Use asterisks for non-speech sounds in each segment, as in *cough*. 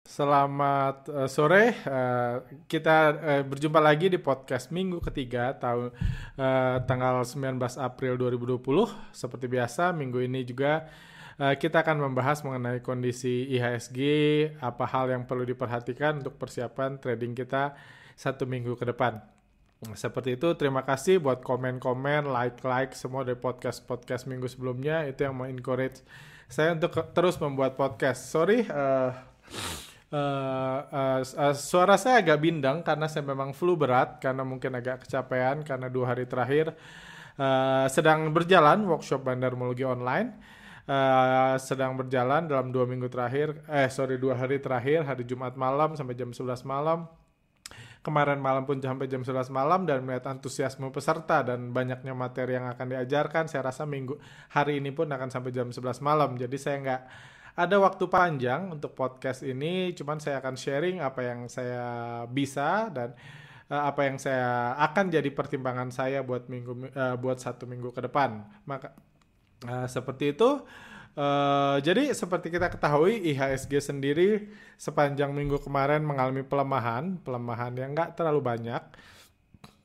Selamat uh, sore, uh, kita uh, berjumpa lagi di podcast minggu ketiga tahun uh, tanggal 19 April 2020. Seperti biasa, minggu ini juga uh, kita akan membahas mengenai kondisi IHSG, apa hal yang perlu diperhatikan untuk persiapan trading kita satu minggu ke depan. Seperti itu, terima kasih buat komen-komen, like-like semua dari podcast-podcast minggu sebelumnya. Itu yang mau encourage saya untuk terus membuat podcast. Sorry, uh, Uh, uh, uh, suara saya agak bindang karena saya memang flu berat karena mungkin agak kecapean karena dua hari terakhir uh, sedang berjalan workshop bandarmologi online. Uh, sedang berjalan dalam dua minggu terakhir eh sorry dua hari terakhir hari Jumat malam sampai jam 11 malam. Kemarin malam pun sampai jam 11 malam dan melihat antusiasme peserta dan banyaknya materi yang akan diajarkan saya rasa minggu hari ini pun akan sampai jam 11 malam. Jadi saya nggak ada waktu panjang untuk podcast ini, cuman saya akan sharing apa yang saya bisa dan uh, apa yang saya akan jadi pertimbangan saya buat minggu uh, buat satu minggu ke depan. Maka uh, seperti itu. Uh, jadi seperti kita ketahui IHSG sendiri sepanjang minggu kemarin mengalami pelemahan, pelemahan yang nggak terlalu banyak.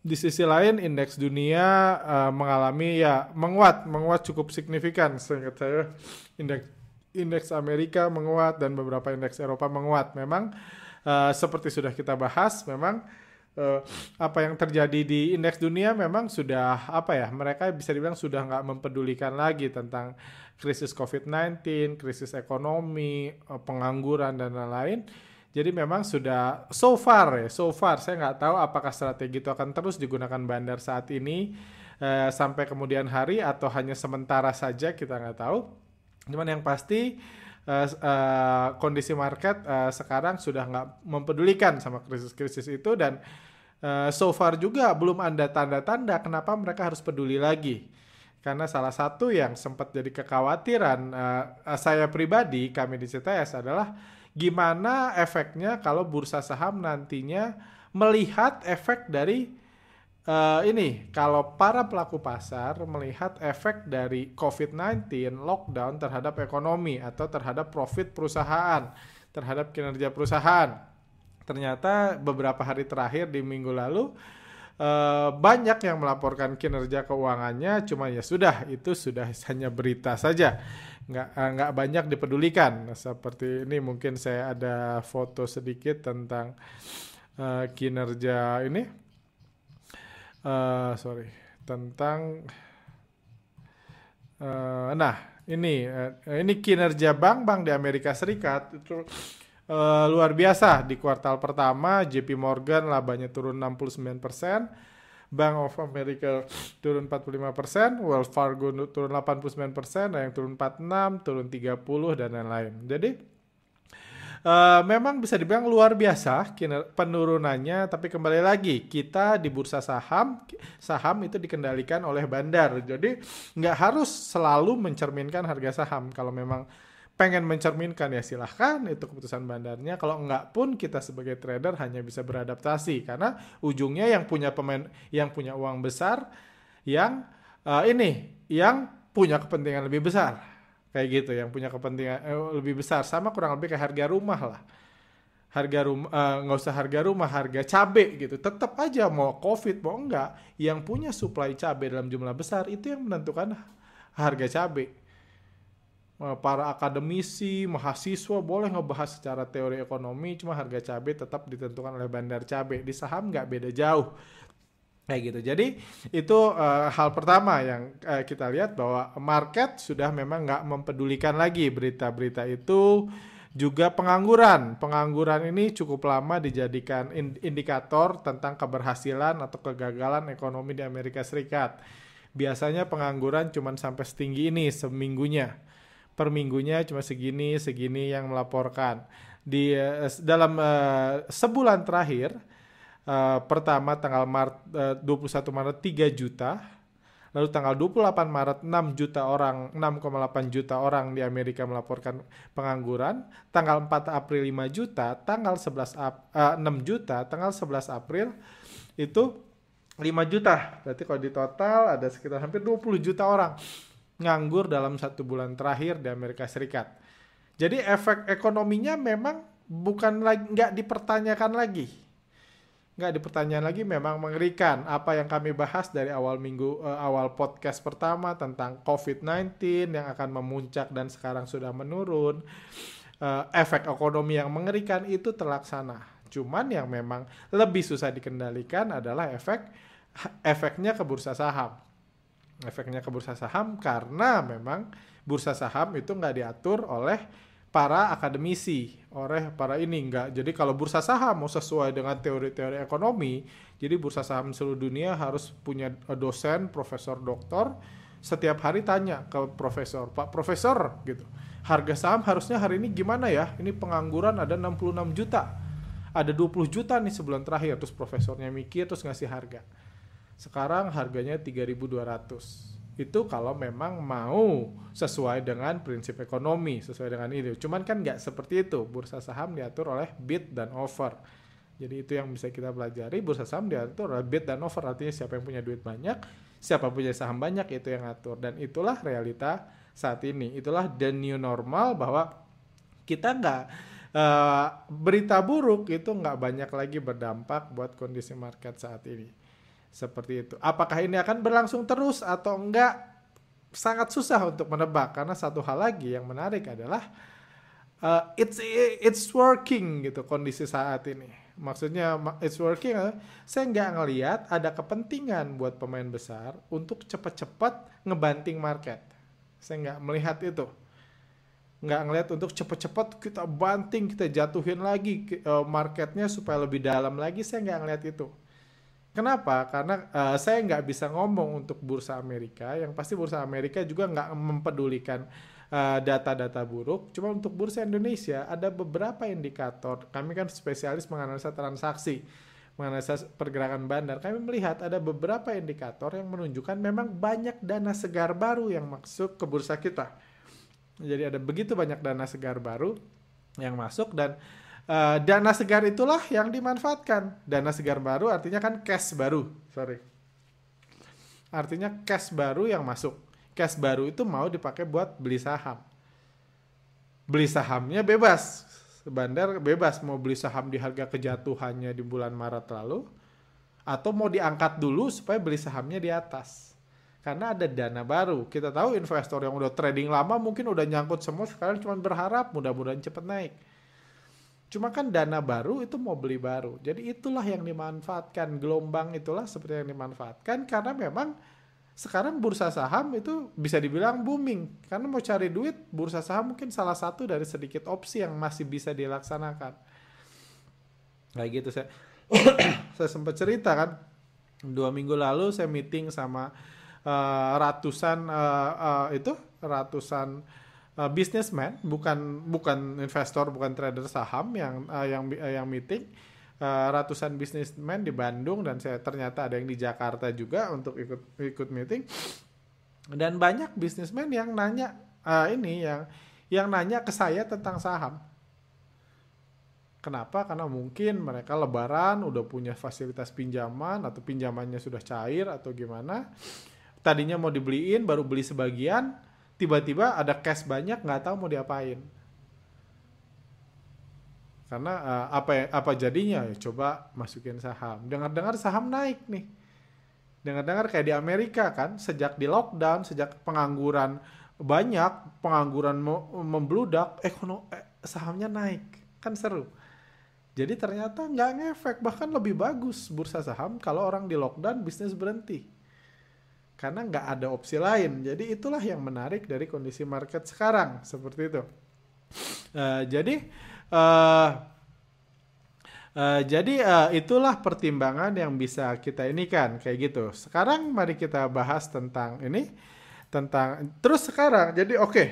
Di sisi lain indeks dunia uh, mengalami ya menguat, menguat cukup signifikan. Seingat saya indeks indeks Amerika menguat dan beberapa indeks Eropa menguat. Memang uh, seperti sudah kita bahas, memang uh, apa yang terjadi di indeks dunia memang sudah apa ya? Mereka bisa dibilang sudah nggak mempedulikan lagi tentang krisis COVID-19, krisis ekonomi, uh, pengangguran dan lain-lain. Jadi memang sudah so far ya, so far saya nggak tahu apakah strategi itu akan terus digunakan bandar saat ini uh, sampai kemudian hari atau hanya sementara saja kita nggak tahu Cuman yang pasti uh, uh, kondisi market uh, sekarang sudah nggak mempedulikan sama krisis-krisis itu dan uh, so far juga belum ada tanda-tanda kenapa mereka harus peduli lagi. Karena salah satu yang sempat jadi kekhawatiran uh, saya pribadi, kami di CTS adalah gimana efeknya kalau bursa saham nantinya melihat efek dari uh, ini kalau para pelaku pasar melihat efek dari COVID-19 lockdown terhadap ekonomi atau terhadap profit perusahaan, terhadap kinerja perusahaan. Ternyata beberapa hari terakhir di minggu lalu uh, banyak yang melaporkan kinerja keuangannya, cuma ya sudah itu sudah *laughs* hanya berita saja, nggak uh, nggak banyak dipedulikan. Seperti ini mungkin saya ada foto sedikit tentang uh, kinerja ini uh, sorry tentang uh, nah ini uh, ini kinerja bank-bank di Amerika Serikat itu uh, luar biasa di kuartal pertama JP Morgan labanya turun 69 persen Bank of America turun 45%, Wells Fargo turun 89%, ada yang turun 46, turun 30 dan lain-lain. Jadi Uh, memang bisa dibilang luar biasa penurunannya, tapi kembali lagi kita di bursa saham, saham itu dikendalikan oleh bandar, jadi nggak harus selalu mencerminkan harga saham. Kalau memang pengen mencerminkan ya silahkan itu keputusan bandarnya. Kalau nggak pun kita sebagai trader hanya bisa beradaptasi karena ujungnya yang punya pemain, yang punya uang besar, yang uh, ini, yang punya kepentingan lebih besar kayak gitu yang punya kepentingan eh, lebih besar. Sama kurang lebih kayak harga rumah lah. Harga rumah eh, nggak usah harga rumah harga cabe gitu. Tetap aja mau covid mau enggak yang punya supply cabe dalam jumlah besar itu yang menentukan harga cabe. Uh, para akademisi mahasiswa boleh ngebahas secara teori ekonomi cuma harga cabe tetap ditentukan oleh bandar cabe. Di saham nggak beda jauh Kayak gitu. Jadi itu uh, hal pertama yang uh, kita lihat bahwa market sudah memang nggak mempedulikan lagi berita-berita itu. Juga pengangguran. Pengangguran ini cukup lama dijadikan indikator tentang keberhasilan atau kegagalan ekonomi di Amerika Serikat. Biasanya pengangguran cuma sampai setinggi ini seminggunya. Per minggunya cuma segini, segini yang melaporkan. Di uh, dalam uh, sebulan terakhir uh, pertama tanggal Maret uh, 21 Maret 3 juta. Lalu tanggal 28 Maret 6 juta orang 6,8 juta orang di Amerika melaporkan pengangguran. Tanggal 4 April 5 juta. Tanggal 11 Ap, uh, 6 juta. Tanggal 11 April itu 5 juta. Berarti kalau di total ada sekitar hampir 20 juta orang nganggur dalam satu bulan terakhir di Amerika Serikat. Jadi efek ekonominya memang bukan lagi nggak dipertanyakan lagi nggak dipertanyakan lagi memang mengerikan apa yang kami bahas dari awal minggu uh, awal podcast pertama tentang COVID-19 yang akan memuncak dan sekarang sudah menurun. Uh, efek ekonomi yang mengerikan itu terlaksana. Cuman yang memang lebih susah dikendalikan adalah efek efeknya ke bursa saham. Efeknya ke bursa saham karena memang bursa saham itu nggak diatur oleh para akademisi, oleh para ini enggak. Jadi kalau bursa saham mau sesuai dengan teori-teori ekonomi, jadi bursa saham seluruh dunia harus punya dosen, profesor, doktor, setiap hari tanya ke profesor, Pak Profesor gitu. Harga saham harusnya hari ini gimana ya? Ini pengangguran ada 66 juta. Ada 20 juta nih sebulan terakhir terus profesornya mikir terus ngasih harga. Sekarang harganya 3200 itu kalau memang mau sesuai dengan prinsip ekonomi, sesuai dengan ini. Cuman kan nggak seperti itu. Bursa saham diatur oleh bid dan offer. Jadi itu yang bisa kita pelajari. Bursa saham diatur oleh bid dan offer. Artinya siapa yang punya duit banyak, siapa punya saham banyak itu yang ngatur. Dan itulah realita saat ini. Itulah the new normal bahwa kita nggak uh, berita buruk itu nggak banyak lagi berdampak buat kondisi market saat ini. Seperti itu. Apakah ini akan berlangsung terus atau enggak? Sangat susah untuk menebak karena satu hal lagi yang menarik adalah uh, it's it's working gitu kondisi saat ini. Maksudnya it's working, saya nggak ngelihat ada kepentingan buat pemain besar untuk cepat-cepat ngebanting market. Saya nggak melihat itu nggak ngelihat untuk cepat-cepat kita banting kita jatuhin lagi uh, marketnya supaya lebih dalam lagi saya nggak ngelihat itu Kenapa? Karena uh, saya nggak bisa ngomong untuk bursa Amerika, yang pasti bursa Amerika juga nggak mempedulikan eh, data-data uh, buruk. Cuma untuk bursa Indonesia ada beberapa indikator. Kami kan spesialis menganalisa transaksi, menganalisa pergerakan bandar. Kami melihat ada beberapa indikator yang menunjukkan memang banyak dana segar baru yang masuk ke bursa kita. Jadi ada begitu banyak dana segar baru yang masuk dan uh, dana segar itulah yang dimanfaatkan. Dana segar baru artinya kan cash baru, sorry. Artinya cash baru yang masuk. Cash baru itu mau dipakai buat beli saham. Beli sahamnya bebas. Bandar bebas mau beli saham di harga kejatuhannya di bulan Maret lalu atau mau diangkat dulu supaya beli sahamnya di atas. Karena ada dana baru. Kita tahu investor yang udah trading lama mungkin udah nyangkut semua sekarang cuma berharap mudah-mudahan cepat naik Cuma kan dana baru itu mau beli baru. Jadi itulah yang dimanfaatkan. Gelombang itulah seperti yang dimanfaatkan karena memang sekarang bursa saham itu bisa dibilang booming. Karena mau cari duit, bursa saham mungkin salah satu dari sedikit opsi yang masih bisa dilaksanakan. Kayak gitu saya *coughs* saya sempat cerita kan dua minggu lalu saya meeting sama uh, ratusan uh, uh, itu ratusan uh, businessman bukan bukan investor bukan trader saham yang uh, yang uh, yang meeting uh, ratusan businessman di Bandung dan saya ternyata ada yang di Jakarta juga untuk ikut ikut meeting dan banyak businessman yang nanya uh, ini yang yang nanya ke saya tentang saham Kenapa? Karena mungkin mereka lebaran udah punya fasilitas pinjaman atau pinjamannya sudah cair atau gimana. Tadinya mau dibeliin baru beli sebagian, tiba-tiba ada cash banyak nggak tahu mau diapain. Karena uh, apa ya, apa jadinya? Ya coba masukin saham. Dengar-dengar saham naik nih. Dengar-dengar kayak di Amerika kan sejak di lockdown sejak pengangguran banyak pengangguran membludak ekonomi eh, sahamnya naik. Kan seru. Jadi ternyata nggak ngefek bahkan lebih bagus bursa saham kalau orang di lockdown bisnis berhenti karena nggak ada opsi lain. Jadi itulah yang menarik dari kondisi market sekarang seperti itu. Uh, jadi uh, uh, jadi uh, itulah pertimbangan yang bisa kita ini kan kayak gitu. Sekarang mari kita bahas tentang ini tentang terus sekarang jadi oke okay,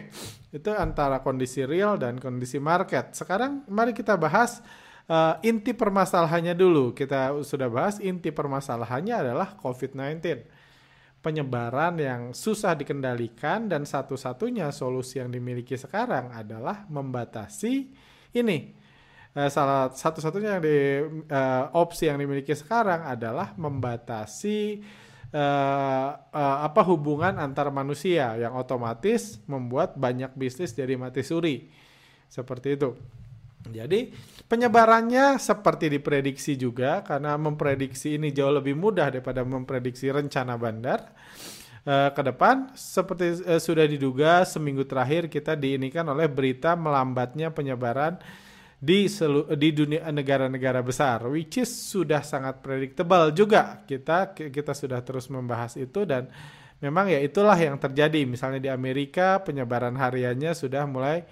itu antara kondisi real dan kondisi market. Sekarang mari kita bahas uh, inti permasalahannya dulu. Kita sudah bahas inti permasalahannya adalah COVID-19 penyebaran yang susah dikendalikan dan satu-satunya solusi yang dimiliki sekarang adalah membatasi ini. Uh, salah satu-satunya yang di uh, opsi yang dimiliki sekarang adalah membatasi uh, uh, apa hubungan antar manusia yang otomatis membuat banyak bisnis jadi mati suri. Seperti itu. Jadi penyebarannya seperti diprediksi juga karena memprediksi ini jauh lebih mudah daripada memprediksi rencana bandar. Uh, ke depan seperti uh, sudah diduga seminggu terakhir kita diinikan oleh berita melambatnya penyebaran di selu, di dunia negara-negara besar which is sudah sangat predictable juga. Kita kita sudah terus membahas itu dan memang ya itulah yang terjadi. Misalnya di Amerika penyebaran hariannya sudah mulai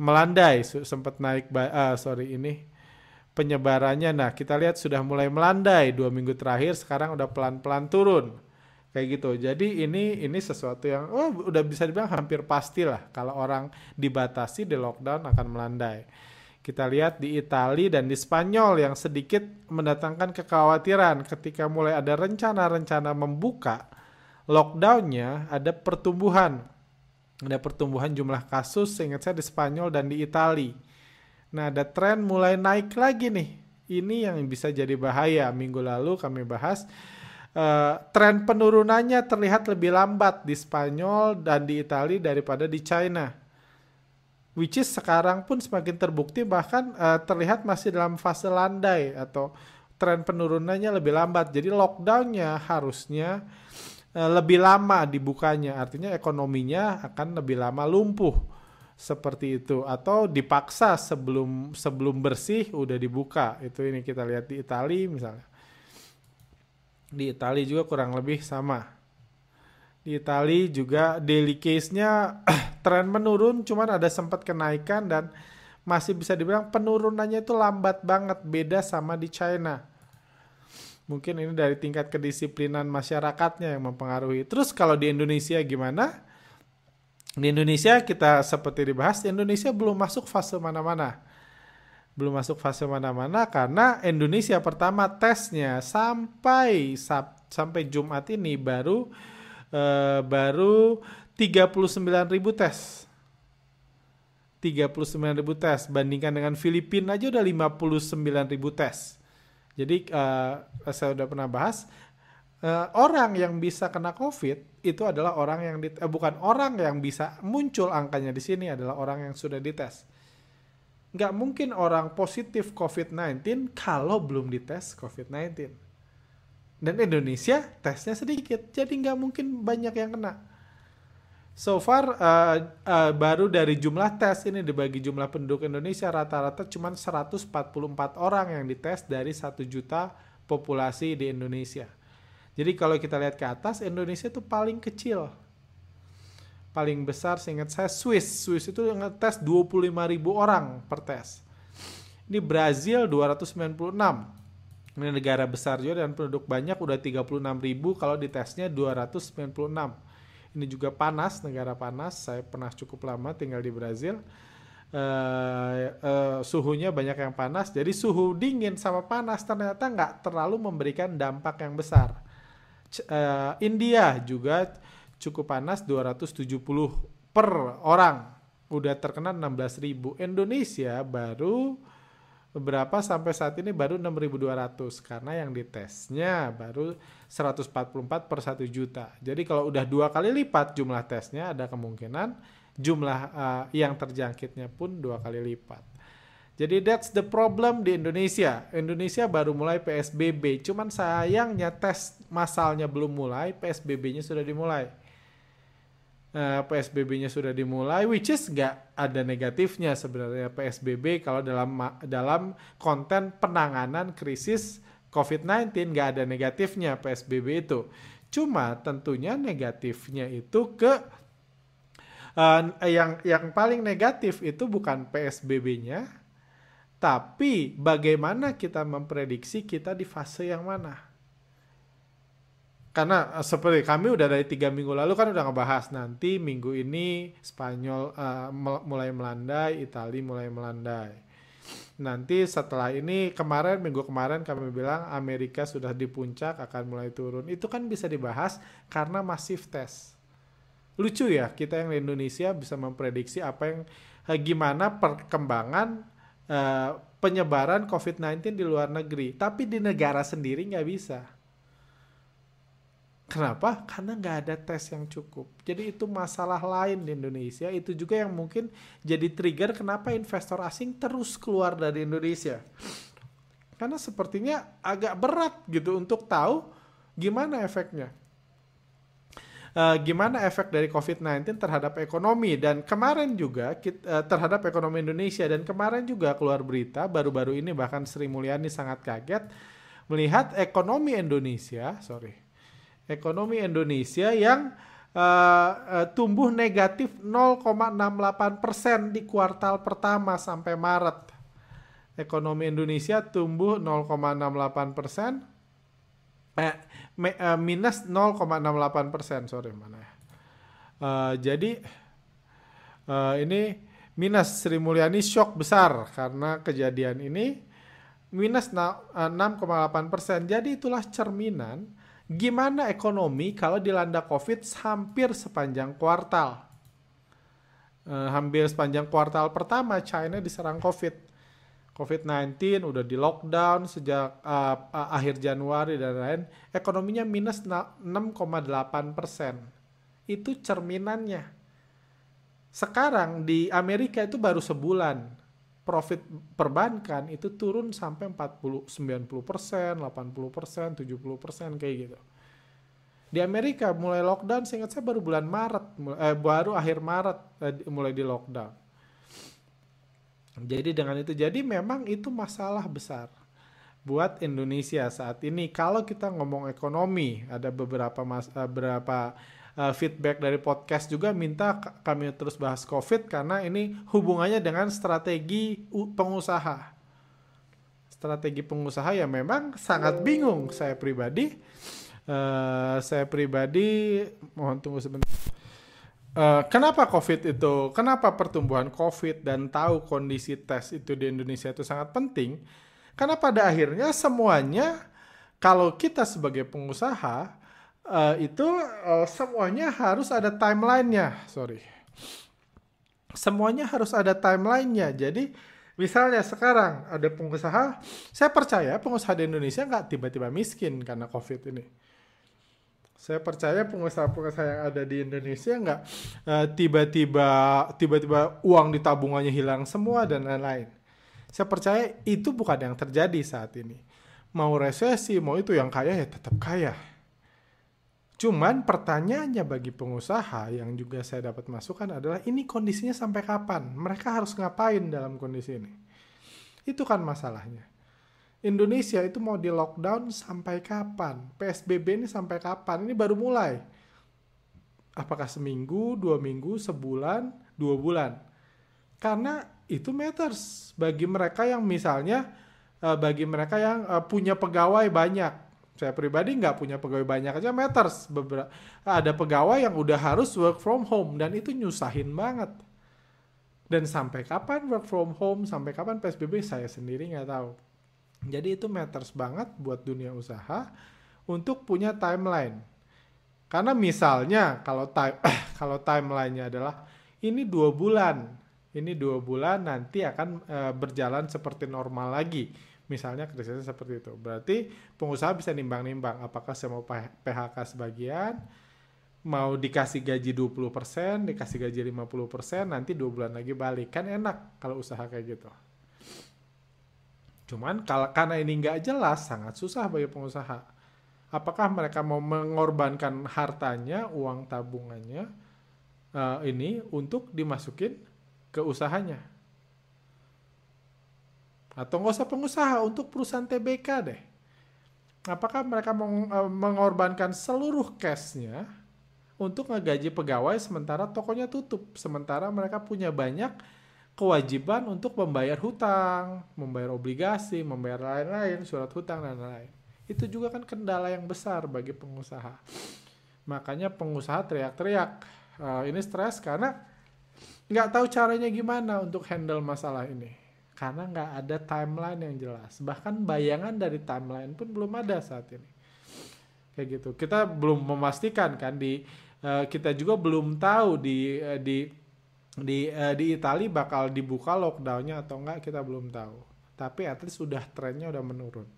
melandai sempat naik uh, sorry ini penyebarannya. Nah kita lihat sudah mulai melandai. Dua minggu terakhir sekarang udah pelan-pelan turun. Kayak gitu. Jadi ini ini sesuatu yang oh udah bisa dibilang hampir pasti lah kalau orang dibatasi di lockdown akan melandai. Kita lihat di Italia dan di Spanyol yang sedikit mendatangkan kekhawatiran. Ketika mulai ada rencana-rencana membuka lockdownnya ada pertumbuhan ada pertumbuhan jumlah kasus seingat saya di Spanyol dan di Italia. Nah, ada tren mulai naik lagi nih. Ini yang bisa jadi bahaya. Minggu lalu kami bahas uh, tren penurunannya terlihat lebih lambat di Spanyol dan di Italia daripada di China. Which is sekarang pun semakin terbukti bahkan uh, terlihat masih dalam fase landai atau tren penurunannya lebih lambat. Jadi lockdownnya harusnya lebih lama dibukanya, artinya ekonominya akan lebih lama lumpuh. Seperti itu. Atau dipaksa sebelum sebelum bersih udah dibuka. Itu ini kita lihat di Italia misalnya. Di Italia juga kurang lebih sama. Di Italia juga daily case-nya *clears throat* tren menurun cuman ada sempat kenaikan dan masih bisa dibilang penurunannya itu lambat banget. Beda sama di China Mungkin ini dari tingkat kedisiplinan masyarakatnya yang mempengaruhi. Terus kalau di Indonesia gimana? Di Indonesia kita seperti dibahas, Indonesia belum masuk fase mana-mana. Belum masuk fase mana-mana karena Indonesia pertama tesnya sampai Sab sampai Jumat ini baru uh, baru 39 ribu tes. 39 ribu tes bandingkan dengan Filipina aja udah 59 ribu tes. Jadi uh, saya udah pernah bahas uh, orang yang bisa kena COVID itu adalah orang yang uh, bukan orang yang bisa muncul angkanya di sini adalah orang yang sudah dites. Nggak mungkin orang positif COVID-19 kalau belum dites COVID-19. Dan Indonesia tesnya sedikit, jadi nggak mungkin banyak yang kena. So far uh, uh, baru dari jumlah tes ini dibagi jumlah penduduk Indonesia rata-rata cuma 144 orang yang dites dari 1 juta populasi di Indonesia. Jadi kalau kita lihat ke atas Indonesia itu paling kecil. Paling besar seingat saya Swiss. Swiss itu ngetes 25 ribu orang per tes. Ini Brazil 296. Ini negara besar juga dan penduduk banyak udah 36 ribu kalau ditesnya 296 ini juga panas, negara panas. Saya pernah cukup lama tinggal di Brazil. Uh, uh, suhunya banyak yang panas. Jadi suhu dingin sama panas ternyata nggak terlalu memberikan dampak yang besar. C uh, India juga cukup panas 270 per orang. Udah terkena 16.000. Indonesia baru beberapa sampai saat ini baru 6.200 karena yang ditesnya baru 144 per 1 juta. Jadi kalau udah dua kali lipat jumlah tesnya ada kemungkinan jumlah uh, yang terjangkitnya pun dua kali lipat. Jadi that's the problem di Indonesia. Indonesia baru mulai PSBB, cuman sayangnya tes masalnya belum mulai, PSBB-nya sudah dimulai eh, PSBB-nya sudah dimulai, which is nggak ada negatifnya sebenarnya PSBB kalau dalam dalam konten penanganan krisis COVID-19 nggak ada negatifnya PSBB itu. Cuma tentunya negatifnya itu ke uh, yang yang paling negatif itu bukan PSBB-nya, tapi bagaimana kita memprediksi kita di fase yang mana karena uh, seperti kami udah dari tiga minggu lalu kan udah ngebahas nanti minggu ini Spanyol uh, mulai melandai, Italia mulai melandai. Nanti setelah ini kemarin minggu kemarin kami bilang Amerika sudah di puncak akan mulai turun. Itu kan bisa dibahas karena masif tes. Lucu ya kita yang di Indonesia bisa memprediksi apa yang uh, gimana perkembangan uh, penyebaran COVID-19 di luar negeri, tapi di negara sendiri nggak bisa Kenapa? Karena nggak ada tes yang cukup. Jadi itu masalah lain di Indonesia. Itu juga yang mungkin jadi trigger kenapa investor asing terus keluar dari Indonesia. Karena sepertinya agak berat gitu untuk tahu gimana efeknya. Uh, gimana efek dari COVID-19 terhadap ekonomi dan kemarin juga kita, uh, terhadap ekonomi Indonesia dan kemarin juga keluar berita baru-baru ini bahkan Sri Mulyani sangat kaget melihat ekonomi Indonesia, sorry, ekonomi Indonesia yang uh, uh, tumbuh negatif 0,68 persen di kuartal pertama sampai Maret. Ekonomi Indonesia tumbuh 0,68 persen, eh, me, uh, minus 0,68 persen, sorry mana ya. Uh, jadi uh, ini minus Sri Mulyani shock besar karena kejadian ini minus 6,8 persen. Jadi itulah cerminan gimana ekonomi kalau dilanda COVID hampir sepanjang kuartal. Uh, hampir sepanjang kuartal pertama China diserang COVID. COVID-19 udah di lockdown sejak uh, uh, akhir Januari dan lain, ekonominya minus 6,8 persen. Itu cerminannya. Sekarang di Amerika itu baru sebulan profit perbankan itu turun sampai 40, 90 persen, 80 persen, 70 persen kayak gitu. Di Amerika mulai lockdown, seingat saya baru bulan Maret, eh, baru akhir Maret eh, mulai di lockdown. Jadi dengan itu, jadi memang itu masalah besar buat Indonesia saat ini. Kalau kita ngomong ekonomi, ada beberapa mas, beberapa uh, feedback dari podcast juga minta kami terus bahas COVID karena ini hubungannya dengan strategi pengusaha. Strategi pengusaha ya memang sangat bingung saya pribadi. Uh, saya pribadi mohon tunggu sebentar. Uh, kenapa COVID itu? Kenapa pertumbuhan COVID dan tahu kondisi tes itu di Indonesia itu sangat penting? Karena pada akhirnya semuanya kalau kita sebagai pengusaha uh, itu uh, semuanya harus ada timelinenya, sorry. Semuanya harus ada timelinenya. Jadi misalnya sekarang ada pengusaha, saya percaya pengusaha di Indonesia nggak tiba-tiba miskin karena COVID ini. Saya percaya pengusaha-pengusaha yang ada di Indonesia nggak uh, tiba-tiba tiba-tiba uang di tabungannya hilang semua dan lain-lain. Saya percaya itu bukan yang terjadi saat ini. Mau resesi, mau itu yang kaya ya tetap kaya Cuman pertanyaannya bagi pengusaha yang juga saya dapat masukan adalah ini kondisinya sampai kapan? Mereka harus ngapain dalam kondisi ini? Itu kan masalahnya. Indonesia itu mau di lockdown sampai kapan? PSBB ini sampai kapan? Ini baru mulai. Apakah seminggu, dua minggu, sebulan, dua bulan? Karena itu matters bagi mereka yang misalnya eh, bagi mereka yang eh, punya pegawai banyak saya pribadi nggak punya pegawai banyak aja matters. Beberapa ada pegawai yang udah harus work from home dan itu nyusahin banget. Dan sampai kapan work from home sampai kapan psbb saya sendiri nggak tahu. Jadi itu matters banget buat dunia usaha untuk punya timeline. Karena misalnya kalau time *clears throat* kalau timelinenya adalah ini dua bulan ini dua bulan nanti akan uh, berjalan seperti normal lagi Misalnya krisisnya seperti itu. Berarti pengusaha bisa nimbang-nimbang apakah saya mau PHK sebagian, mau dikasih gaji 20%, dikasih gaji 50%, nanti dua bulan lagi balik. Kan enak kalau usaha kayak gitu. Cuman kalau karena ini nggak jelas, sangat susah bagi pengusaha. Apakah mereka mau mengorbankan hartanya, uang tabungannya uh, ini untuk dimasukin ke usahanya? Atau nggak usah pengusaha untuk perusahaan TBK deh. Apakah mereka eh, mengorbankan seluruh cashnya untuk ngegaji pegawai sementara tokonya tutup, sementara mereka punya banyak kewajiban untuk membayar hutang, membayar obligasi, membayar lain-lain, surat hutang dan lain-lain. Itu juga kan kendala yang besar bagi pengusaha. Makanya pengusaha teriak-teriak, uh, ini stres karena nggak tahu caranya gimana untuk handle masalah ini karena nggak ada timeline yang jelas. Bahkan bayangan dari timeline pun belum ada saat ini. Kayak gitu. Kita belum memastikan kan di uh, kita juga belum tahu di uh, di di uh, di Italia bakal dibuka lockdownnya atau enggak kita belum tahu. Tapi at least sudah trennya udah menurun.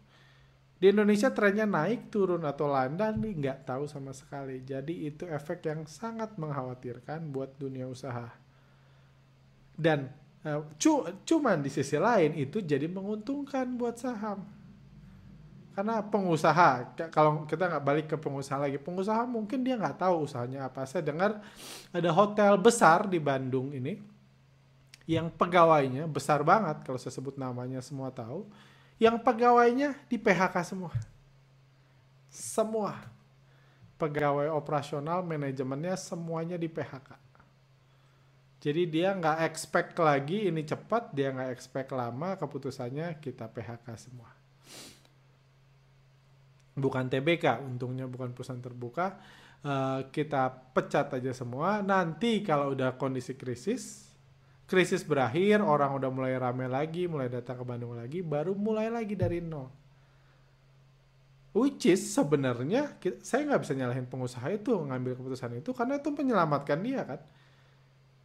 Di Indonesia trennya naik, turun atau landai nih nggak tahu sama sekali. Jadi itu efek yang sangat mengkhawatirkan buat dunia usaha. Dan cu cuman di sisi lain itu jadi menguntungkan buat saham. Karena pengusaha, kalau kita nggak balik ke pengusaha lagi, pengusaha mungkin dia nggak tahu usahanya apa. Saya dengar ada hotel besar di Bandung ini, yang pegawainya besar banget kalau saya sebut namanya semua tahu yang pegawainya di PHK semua. Semua. Pegawai operasional, manajemennya semuanya di PHK. Jadi dia nggak expect lagi ini cepat, dia nggak expect lama, keputusannya kita PHK semua. Bukan TBK, untungnya bukan perusahaan terbuka. Uh, kita pecat aja semua. Nanti kalau udah kondisi krisis, krisis berakhir, orang udah mulai rame lagi, mulai datang ke Bandung lagi, baru mulai lagi dari nol. Which is sebenarnya saya nggak bisa nyalahin pengusaha itu ngambil keputusan itu karena itu menyelamatkan dia kan.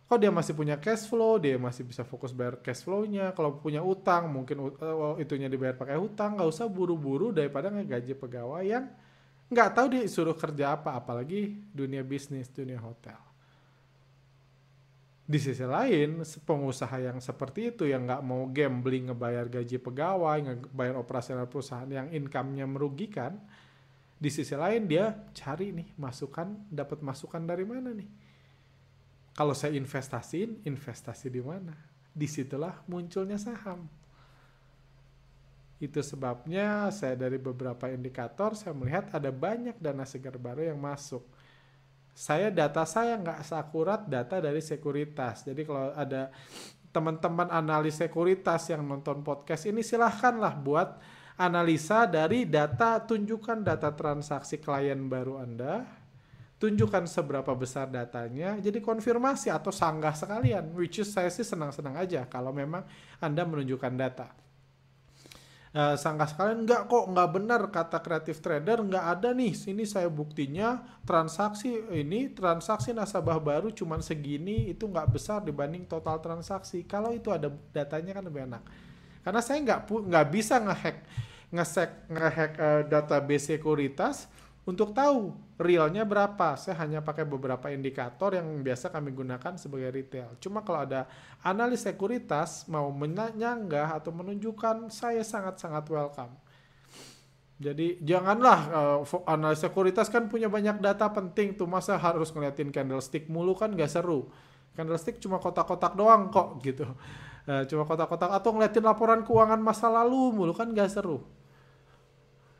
Kalau dia masih punya cash flow, dia masih bisa fokus bayar cash flow-nya. Kalau punya utang, mungkin uh, itunya dibayar pakai hutang, nggak usah buru-buru daripada ngegaji pegawai yang nggak tahu dia suruh kerja apa, apalagi dunia bisnis, dunia hotel. Di sisi lain, pengusaha yang seperti itu yang nggak mau gambling ngebayar gaji pegawai, ngebayar operasional perusahaan yang income-nya merugikan, di sisi lain dia cari nih masukan, dapat masukan dari mana nih? Kalau saya investasiin, investasi di mana? Di situlah munculnya saham. Itu sebabnya saya dari beberapa indikator saya melihat ada banyak dana segar baru yang masuk saya data saya nggak seakurat data dari sekuritas. Jadi kalau ada teman-teman analis sekuritas yang nonton podcast ini silahkanlah buat analisa dari data tunjukkan data transaksi klien baru Anda, tunjukkan seberapa besar datanya, jadi konfirmasi atau sanggah sekalian, which is saya sih senang-senang aja kalau memang Anda menunjukkan data. Uh, sangka sekalian nggak kok nggak benar kata kreatif trader. Nggak ada nih sini saya buktinya transaksi ini transaksi nasabah baru cuman segini itu nggak besar dibanding total transaksi. Kalau itu ada datanya kan lebih enak. Karena saya nggak nggak bisa ngehack ngesek ngehack uh, database sekuritas untuk tahu realnya berapa. Saya hanya pakai beberapa indikator yang biasa kami gunakan sebagai retail. Cuma kalau ada analis sekuritas mau menyanggah atau menunjukkan, saya sangat-sangat welcome. Jadi janganlah uh, analis sekuritas kan punya banyak data penting tuh masa harus ngeliatin candlestick mulu kan gak seru. Candlestick cuma kotak-kotak doang kok gitu. Uh, cuma kotak-kotak atau ngeliatin laporan keuangan masa lalu mulu kan gak seru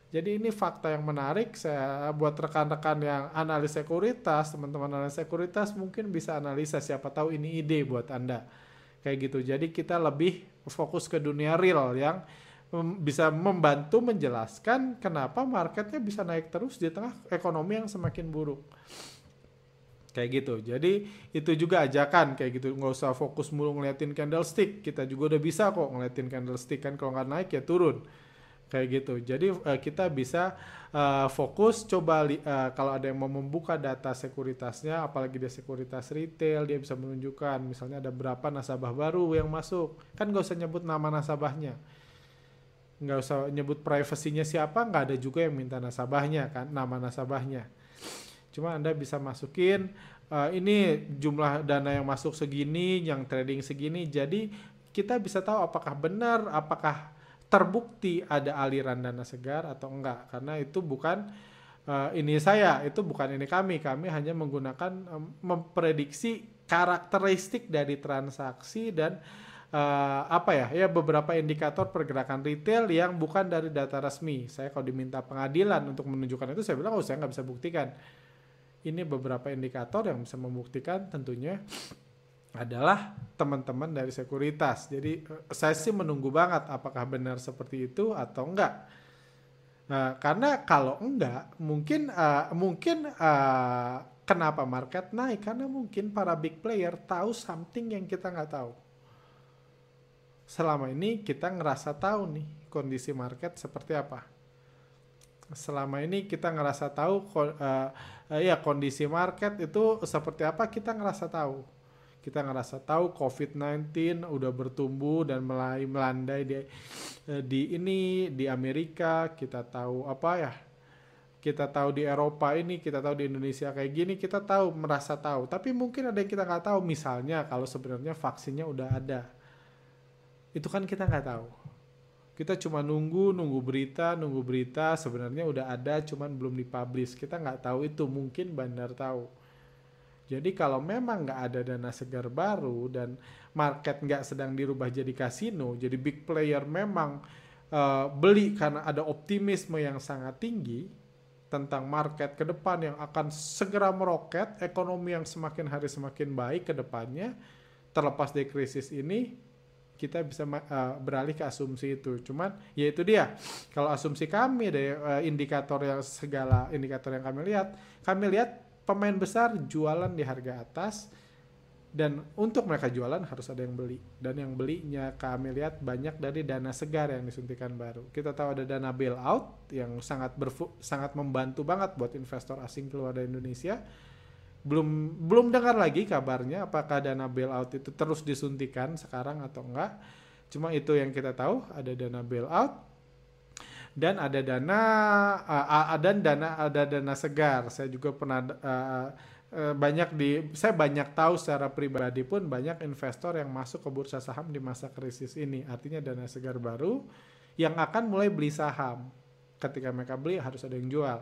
jadi ini fakta yang menarik. Saya buat rekan-rekan yang analis sekuritas, teman-teman analis sekuritas mungkin bisa analisa siapa tahu ini ide buat Anda. Kayak gitu. Jadi kita lebih fokus ke dunia real yang bisa membantu menjelaskan kenapa marketnya bisa naik terus di tengah ekonomi yang semakin buruk. Kayak gitu. Jadi itu juga ajakan kayak gitu. Nggak usah fokus mulu ngeliatin candlestick. Kita juga udah bisa kok ngeliatin candlestick kan kalau nggak naik ya turun kayak gitu. Jadi uh, kita bisa uh, fokus coba uh, kalau ada yang mau membuka data sekuritasnya, apalagi dia sekuritas retail, dia bisa menunjukkan misalnya ada berapa nasabah baru yang masuk. Kan gak usah nyebut nama nasabahnya, nggak usah nyebut privasinya siapa, nggak ada juga yang minta nasabahnya kan, nama nasabahnya. Cuma anda bisa masukin uh, ini jumlah dana yang masuk segini, yang trading segini, jadi kita bisa tahu apakah benar, apakah terbukti ada aliran dana segar atau enggak. Karena itu bukan uh, ini saya itu bukan ini kami. Kami hanya menggunakan um, memprediksi karakteristik dari transaksi dan uh, apa ya ya beberapa indikator pergerakan retail yang bukan dari data resmi. Saya kalau diminta pengadilan untuk menunjukkan itu saya bilang oh saya nggak bisa buktikan. Ini beberapa indikator yang bisa membuktikan tentunya adalah teman-teman dari sekuritas. Jadi eh, saya sih menunggu banget apakah benar seperti itu atau enggak. Nah, karena kalau enggak, mungkin uh, mungkin uh, kenapa market naik? Karena mungkin para big player tahu something yang kita nggak tahu. Selama ini kita ngerasa tahu nih kondisi market seperti apa. Selama ini kita ngerasa tahu uh, uh, ya kondisi market itu seperti apa kita ngerasa tahu Kita ngerasa tahu COVID-19 udah bertumbuh dan mulai melandai di eh, di ini di Amerika, kita tahu apa ya? Kita tahu di Eropa ini, kita tahu di Indonesia kayak gini, kita tahu merasa tahu. Tapi mungkin ada yang kita nggak tahu. Misalnya kalau sebenarnya vaksinnya udah ada, itu kan kita nggak tahu kita cuma nunggu nunggu berita nunggu berita sebenarnya udah ada cuman belum dipublish kita nggak tahu itu mungkin bandar tahu jadi kalau memang nggak ada dana segar baru dan market nggak sedang dirubah jadi kasino jadi big player memang uh, beli karena ada optimisme yang sangat tinggi tentang market ke depan yang akan segera meroket ekonomi yang semakin hari semakin baik ke depannya terlepas dari krisis ini kita bisa uh, beralih ke asumsi itu. Cuman ya itu dia. Kalau asumsi kami dari uh, indikator yang segala indikator yang kami lihat, kami lihat pemain besar jualan di harga atas dan untuk mereka jualan harus ada yang beli. Dan yang belinya kami lihat banyak dari dana segar yang disuntikan baru. Kita tahu ada dana bailout yang sangat berfu sangat membantu banget buat investor asing keluar dari Indonesia. Belum belum dengar lagi kabarnya apakah dana bailout itu terus disuntikan sekarang atau enggak. Cuma itu yang kita tahu ada dana bailout dan ada dana uh, ada dana ada dana segar. Saya juga pernah uh, uh, banyak di saya banyak tahu secara pribadi pun banyak investor yang masuk ke bursa saham di masa krisis ini. Artinya dana segar baru yang akan mulai beli saham. Ketika mereka beli harus ada yang jual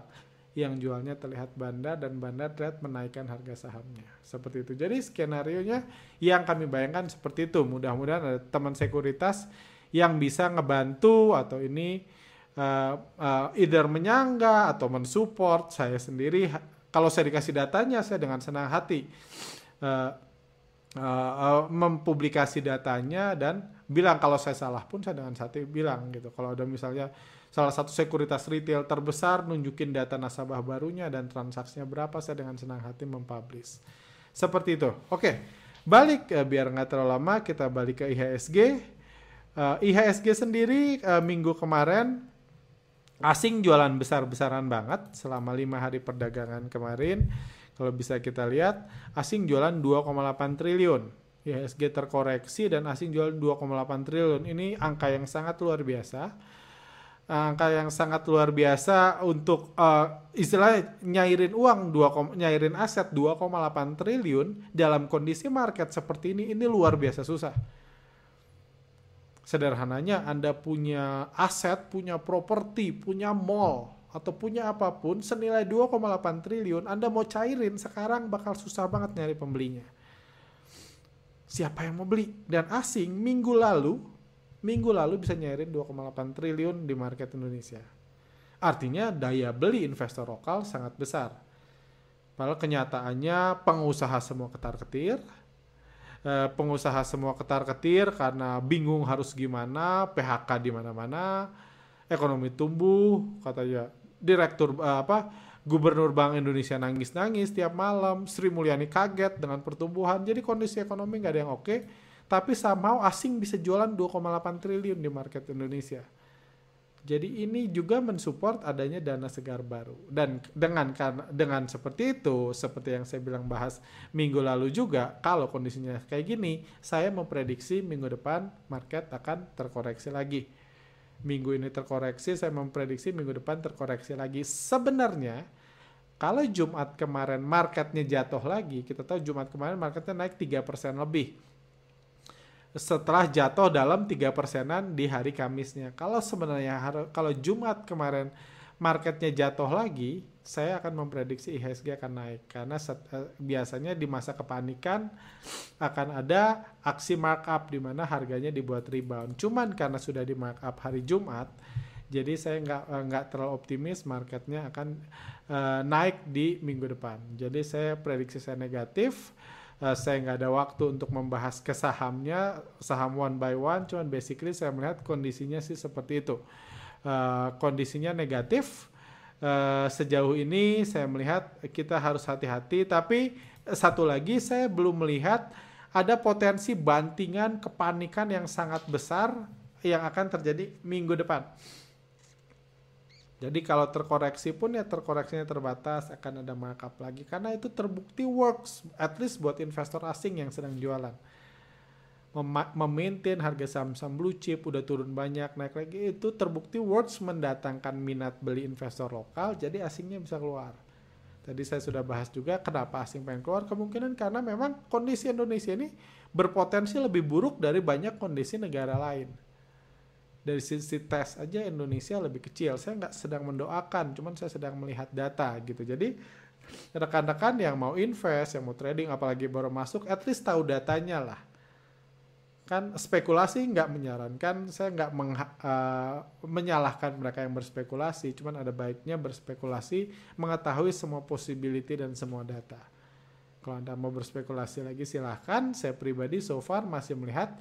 yang jualnya terlihat bandar dan bandar terlihat menaikkan harga sahamnya. Seperti itu. Jadi skenario-nya yang kami bayangkan seperti itu. Mudah-mudahan ada teman sekuritas yang bisa ngebantu atau ini uh, either menyangga atau mensupport saya sendiri. Kalau saya dikasih datanya, saya dengan senang hati uh, uh, uh, mempublikasi datanya dan bilang kalau saya salah pun saya dengan hati bilang gitu. Kalau ada misalnya salah satu sekuritas retail terbesar nunjukin data nasabah barunya dan transaksinya berapa saya dengan senang hati mempublish seperti itu oke balik uh, biar nggak terlalu lama kita balik ke IHSG uh, IHSG sendiri uh, minggu kemarin asing jualan besar-besaran banget selama lima hari perdagangan kemarin. Kalau bisa kita lihat asing jualan 2,8 triliun. IHSG terkoreksi dan asing jual 2,8 triliun. Ini angka yang sangat luar biasa. Angka yang sangat luar biasa untuk uh, istilahnya nyairin uang 2, nyairin aset 2,8 triliun dalam kondisi market seperti ini ini luar biasa susah. Sederhananya Anda punya aset, punya properti, punya mall atau punya apa pun senilai 2,8 triliun, Anda mau cairin sekarang bakal susah banget nyari pembelinya. Siapa yang mau beli? Dan asing minggu lalu minggu lalu bisa nyairin 2,8 triliun di market Indonesia. Artinya daya beli investor lokal sangat besar. Padahal kenyataannya pengusaha semua ketar-ketir, eh, pengusaha semua ketar-ketir karena bingung harus gimana, PHK di mana-mana, ekonomi tumbuh, katanya direktur eh, apa Gubernur Bank Indonesia nangis-nangis tiap malam, Sri Mulyani kaget dengan pertumbuhan, jadi kondisi ekonomi nggak ada yang oke. Tapi somehow asing bisa jualan 2,8 triliun di market Indonesia. Jadi ini juga mensupport adanya dana segar baru. Dan dengan karena dengan seperti itu, seperti yang saya bilang bahas minggu lalu juga, kalau kondisinya kayak gini, saya memprediksi minggu depan market akan terkoreksi lagi. Minggu ini terkoreksi, saya memprediksi minggu depan terkoreksi lagi. Sebenarnya kalau Jumat kemarin marketnya jatuh lagi, kita tahu Jumat kemarin marketnya naik 3% lebih setelah jatuh dalam tiga persenan di hari Kamisnya. Kalau sebenarnya kalau Jumat kemarin marketnya jatuh lagi, saya akan memprediksi IHSG akan naik karena set, uh, biasanya di masa kepanikan akan ada aksi markup di mana harganya dibuat rebound. Cuman karena sudah di markup hari Jumat, jadi saya nggak eh, nggak terlalu optimis marketnya akan uh, naik di minggu depan. Jadi saya prediksi saya negatif uh, saya nggak ada waktu untuk membahas ke sahamnya saham one by one cuman basically saya melihat kondisinya sih seperti itu. Uh, kondisinya negatif. Uh, sejauh ini saya melihat kita harus hati-hati tapi satu lagi saya belum melihat ada potensi bantingan kepanikan yang sangat besar yang akan terjadi minggu depan Jadi kalau terkoreksi pun ya terkoreksinya terbatas akan ada markup lagi karena itu terbukti works at least buat investor asing yang sedang jualan. Mem- memaintain harga saham-saham blue chip udah turun banyak naik lagi itu terbukti works mendatangkan minat beli investor lokal jadi asingnya bisa keluar. Tadi saya sudah bahas juga kenapa asing pengen keluar kemungkinan karena memang kondisi Indonesia ini berpotensi lebih buruk dari banyak kondisi negara lain dari sisi tes aja Indonesia lebih kecil. Saya nggak sedang mendoakan, cuman saya sedang melihat data gitu. Jadi rekan-rekan yang mau invest, yang mau trading, apalagi baru masuk, at least tahu datanya lah. Kan spekulasi nggak menyarankan, saya nggak uh, menyalahkan mereka yang berspekulasi, cuman ada baiknya berspekulasi, mengetahui semua possibility dan semua data. Kalau Anda mau berspekulasi lagi silahkan, saya pribadi so far masih melihat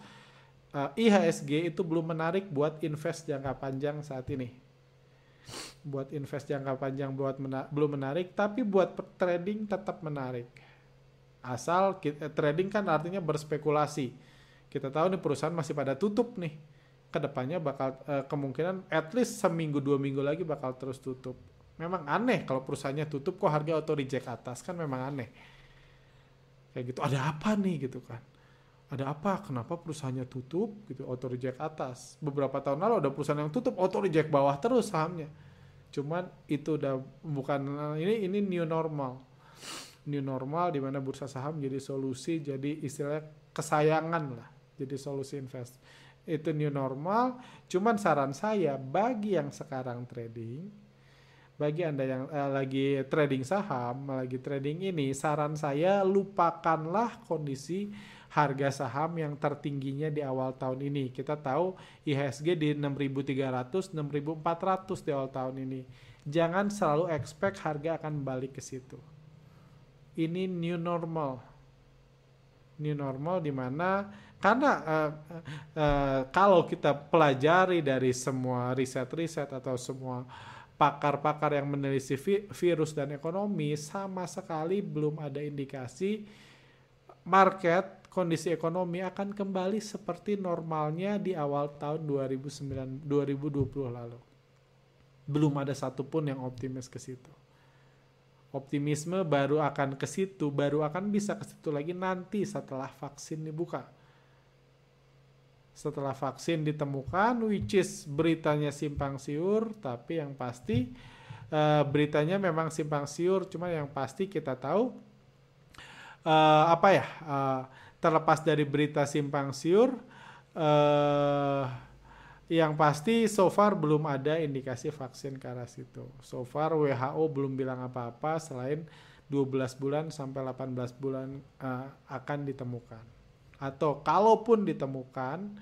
uh, IHSG itu belum menarik buat invest jangka panjang saat ini. Buat invest jangka panjang buat mena belum menarik, tapi buat trading tetap menarik. Asal kita, eh, trading kan artinya berspekulasi. Kita tahu nih perusahaan masih pada tutup nih. Ke depannya bakal uh, kemungkinan at least seminggu dua minggu lagi bakal terus tutup. Memang aneh kalau perusahaannya tutup kok harga auto reject atas kan memang aneh. Kayak gitu ada apa nih gitu kan ada apa? Kenapa perusahaannya tutup? Gitu auto reject atas. Beberapa tahun lalu ada perusahaan yang tutup auto reject bawah terus sahamnya. Cuman itu udah bukan ini ini new normal. New normal di mana bursa saham jadi solusi jadi istilah kesayangan lah jadi solusi invest. Itu new normal. Cuman saran saya bagi yang sekarang trading bagi anda yang eh, lagi trading saham lagi trading ini saran saya lupakanlah kondisi harga saham yang tertingginya di awal tahun ini. Kita tahu IHSG di 6.300, 6.400 di awal tahun ini. Jangan selalu expect harga akan balik ke situ. Ini new normal. New normal di mana karena uh, uh, kalau kita pelajari dari semua riset-riset atau semua pakar-pakar yang meneliti virus dan ekonomi sama sekali belum ada indikasi market kondisi ekonomi akan kembali seperti normalnya di awal tahun 2009 2020 lalu. Belum ada satupun yang optimis ke situ. Optimisme baru akan ke situ, baru akan bisa ke situ lagi nanti setelah vaksin dibuka. Setelah vaksin ditemukan, which is beritanya simpang siur, tapi yang pasti uh, beritanya memang simpang siur, cuma yang pasti kita tahu uh, apa ya? Uh, terlepas dari berita simpang siur, uh, yang pasti so far belum ada indikasi vaksin ke arah situ. So far WHO belum bilang apa-apa selain 12 bulan sampai 18 bulan uh, akan ditemukan. Atau kalaupun ditemukan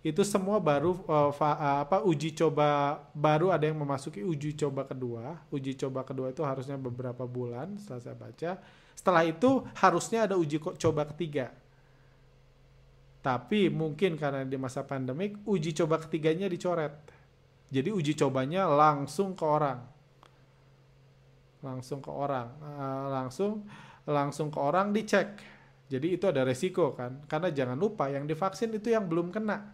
itu semua baru uh, fa, uh, apa uji coba baru ada yang memasuki uji coba kedua. Uji coba kedua itu harusnya beberapa bulan setelah saya baca. Setelah itu harusnya ada uji coba ketiga tapi mungkin karena di masa pandemik uji coba ketiganya dicoret. Jadi uji cobanya langsung ke orang. Langsung ke orang, uh, langsung langsung ke orang dicek. Jadi itu ada resiko kan. Karena jangan lupa yang divaksin itu yang belum kena.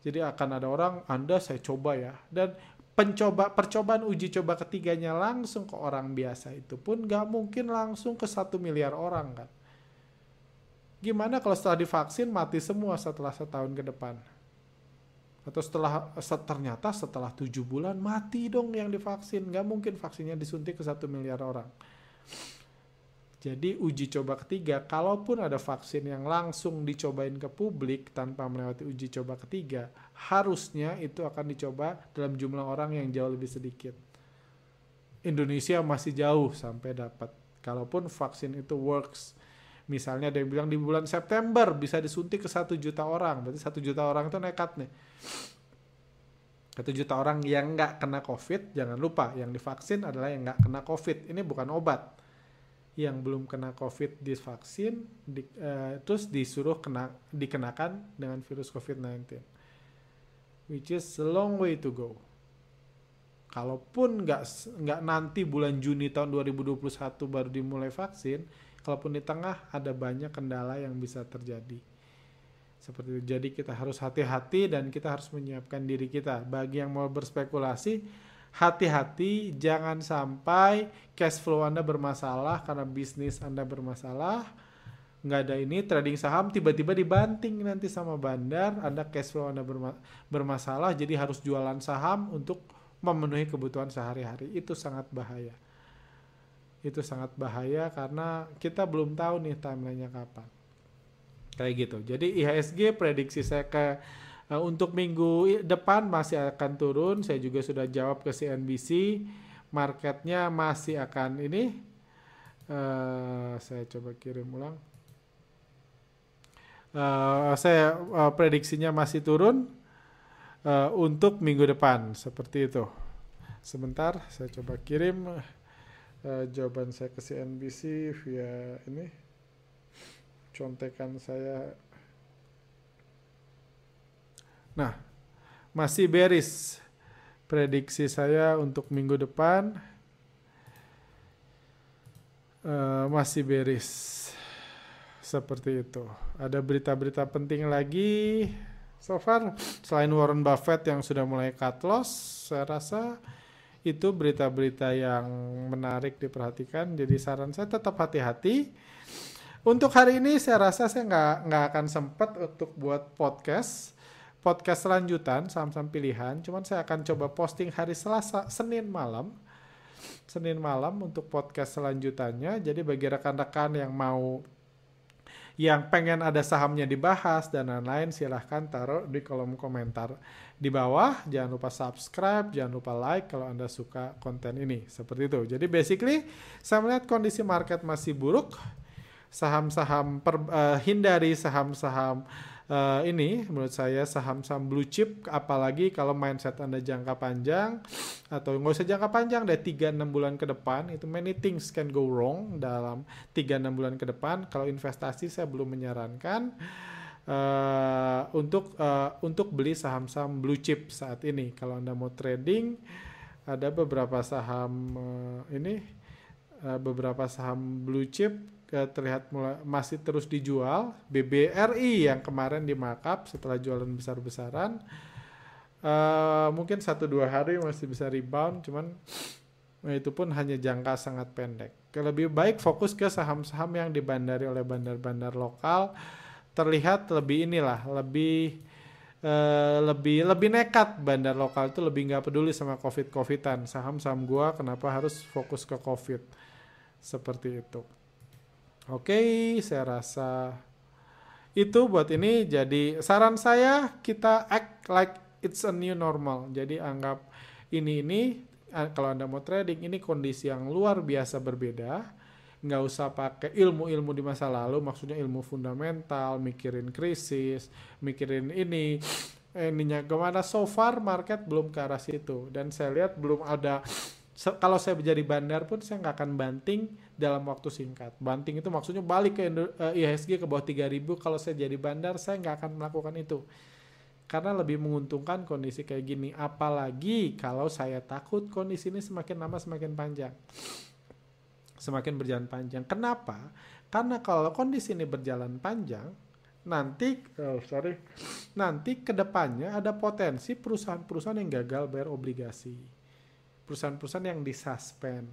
Jadi akan ada orang, Anda saya coba ya. Dan pencoba percobaan uji coba ketiganya langsung ke orang biasa itu pun nggak mungkin langsung ke satu miliar orang kan Gimana kalau setelah divaksin mati semua setelah setahun ke depan? Atau setelah ternyata setelah tujuh bulan mati dong yang divaksin. Gak mungkin vaksinnya disuntik ke satu miliar orang. Jadi uji coba ketiga, kalaupun ada vaksin yang langsung dicobain ke publik tanpa melewati uji coba ketiga, harusnya itu akan dicoba dalam jumlah orang yang jauh lebih sedikit. Indonesia masih jauh sampai dapat. Kalaupun vaksin itu works, Misalnya ada yang bilang di bulan September bisa disuntik ke satu juta orang, berarti satu juta orang itu nekat nih. Satu juta orang yang nggak kena COVID, jangan lupa yang divaksin adalah yang nggak kena COVID. Ini bukan obat. Yang belum kena COVID divaksin, di, uh, terus disuruh kena dikenakan dengan virus COVID-19, which is a long way to go. Kalaupun nggak nggak nanti bulan Juni tahun 2021 baru dimulai vaksin, kalaupun di tengah ada banyak kendala yang bisa terjadi. Seperti itu. Jadi kita harus hati-hati dan kita harus menyiapkan diri kita. Bagi yang mau berspekulasi, hati-hati jangan sampai cash flow Anda bermasalah karena bisnis Anda bermasalah. Nggak ada ini trading saham tiba-tiba dibanting nanti sama bandar, Anda cash flow Anda berma bermasalah jadi harus jualan saham untuk memenuhi kebutuhan sehari-hari. Itu sangat bahaya. Itu sangat bahaya karena kita belum tahu nih timelinenya kapan kayak gitu. Jadi IHSG prediksi saya ke uh, untuk minggu depan masih akan turun. Saya juga sudah jawab ke CNBC, marketnya masih akan ini. Uh, saya coba kirim ulang. Uh, saya uh, prediksinya masih turun uh, untuk minggu depan seperti itu. Sebentar, saya coba kirim uh, jawaban saya ke CNBC via ini contekan saya. Nah masih beris prediksi saya untuk minggu depan. Uh, masih beris seperti itu. Ada berita-berita penting lagi? So far selain Warren Buffett yang sudah mulai cut loss saya rasa itu berita-berita yang menarik diperhatikan jadi saran saya tetap hati-hati untuk hari ini saya rasa saya nggak nggak akan sempat untuk buat podcast podcast selanjutan saham-saham pilihan. Cuman saya akan coba posting hari Selasa, Senin malam. Senin malam untuk podcast selanjutannya. Jadi bagi rekan-rekan yang mau yang pengen ada sahamnya dibahas dan lain-lain silahkan taruh di kolom komentar di bawah. Jangan lupa subscribe, jangan lupa like kalau Anda suka konten ini. Seperti itu. Jadi basically saya melihat kondisi market masih buruk saham-saham uh, hindari saham-saham uh, ini menurut saya saham-saham blue chip apalagi kalau mindset Anda jangka panjang atau nggak usah jangka panjang deh 3 6 bulan ke depan itu many things can go wrong dalam 3 6 bulan ke depan. Kalau investasi saya belum menyarankan uh, untuk uh, untuk beli saham-saham blue chip saat ini. Kalau Anda mau trading ada beberapa saham uh, ini uh, beberapa saham blue chip terlihat mulai, masih terus dijual. BBRI yang kemarin di setelah jualan besar-besaran. Uh, mungkin satu dua hari masih bisa rebound, cuman itu pun hanya jangka sangat pendek. Lebih baik fokus ke saham-saham yang dibandari oleh bandar-bandar lokal, terlihat lebih inilah, lebih uh, lebih lebih nekat bandar lokal itu lebih nggak peduli sama covid covidan. Saham-saham gua kenapa harus fokus ke covid seperti itu. Oke, saya rasa itu buat ini jadi saran saya kita act like it's a new normal. Jadi anggap ini ini kalau Anda mau trading ini kondisi yang luar biasa berbeda. Nggak usah pakai ilmu-ilmu di masa lalu, maksudnya ilmu fundamental, mikirin krisis, mikirin ini, ininya ke mana. So far market belum ke arah situ. Dan saya lihat belum ada kalau saya menjadi bandar pun saya nggak akan banting dalam waktu singkat. Banting itu maksudnya balik ke IHSG ke bawah 3000 kalau saya jadi bandar saya nggak akan melakukan itu. Karena lebih menguntungkan kondisi kayak gini. Apalagi kalau saya takut kondisi ini semakin lama semakin panjang. Semakin berjalan panjang. Kenapa? Karena kalau kondisi ini berjalan panjang, nanti oh sorry, nanti ke depannya ada potensi perusahaan-perusahaan yang gagal bayar obligasi perusahaan-perusahaan yang disuspend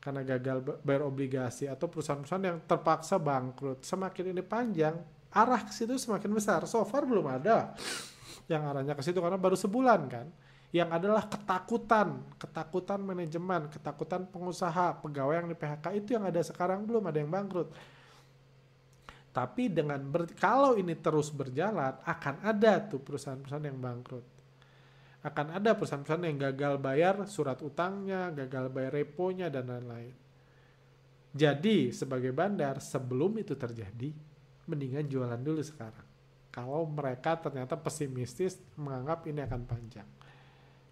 karena gagal bayar obligasi atau perusahaan-perusahaan yang terpaksa bangkrut. Semakin ini panjang, arah ke situ semakin besar. So far belum ada yang arahnya ke situ karena baru sebulan kan. Yang adalah ketakutan, ketakutan manajemen, ketakutan pengusaha, pegawai yang di PHK itu yang ada sekarang belum ada yang bangkrut. Tapi dengan ber, kalau ini terus berjalan akan ada tuh perusahaan-perusahaan yang bangkrut akan ada perusahaan-perusahaan yang gagal bayar surat utangnya, gagal bayar reponya, dan lain-lain. Jadi, sebagai bandar, sebelum itu terjadi, mendingan jualan dulu sekarang. Kalau mereka ternyata pesimistis, menganggap ini akan panjang.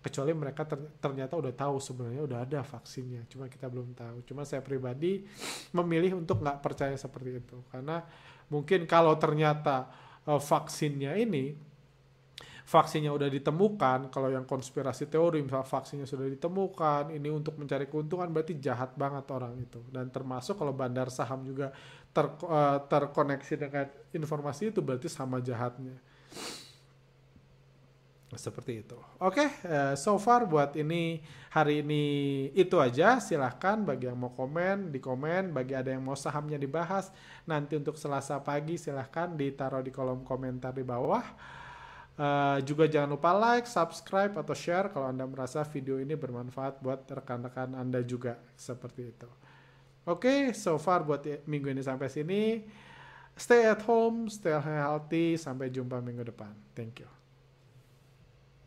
Kecuali mereka ternyata udah tahu sebenarnya udah ada vaksinnya, cuma kita belum tahu. Cuma saya pribadi memilih untuk nggak percaya seperti itu. Karena mungkin kalau ternyata uh, vaksinnya ini vaksinnya udah ditemukan, kalau yang konspirasi teori misalnya vaksinnya sudah ditemukan, ini untuk mencari keuntungan berarti jahat banget orang itu. Dan termasuk kalau bandar saham juga ter, uh, terkoneksi dengan informasi itu berarti sama jahatnya seperti itu. Oke, okay, uh, so far buat ini hari ini itu aja. Silahkan bagi yang mau komen di komen, bagi ada yang mau sahamnya dibahas nanti untuk Selasa pagi silahkan ditaruh di kolom komentar di bawah. Uh, juga jangan lupa like, subscribe atau share kalau anda merasa video ini bermanfaat buat rekan-rekan anda juga seperti itu. Oke, okay, so far buat minggu ini sampai sini. Stay at home, stay healthy. Sampai jumpa minggu depan. Thank you.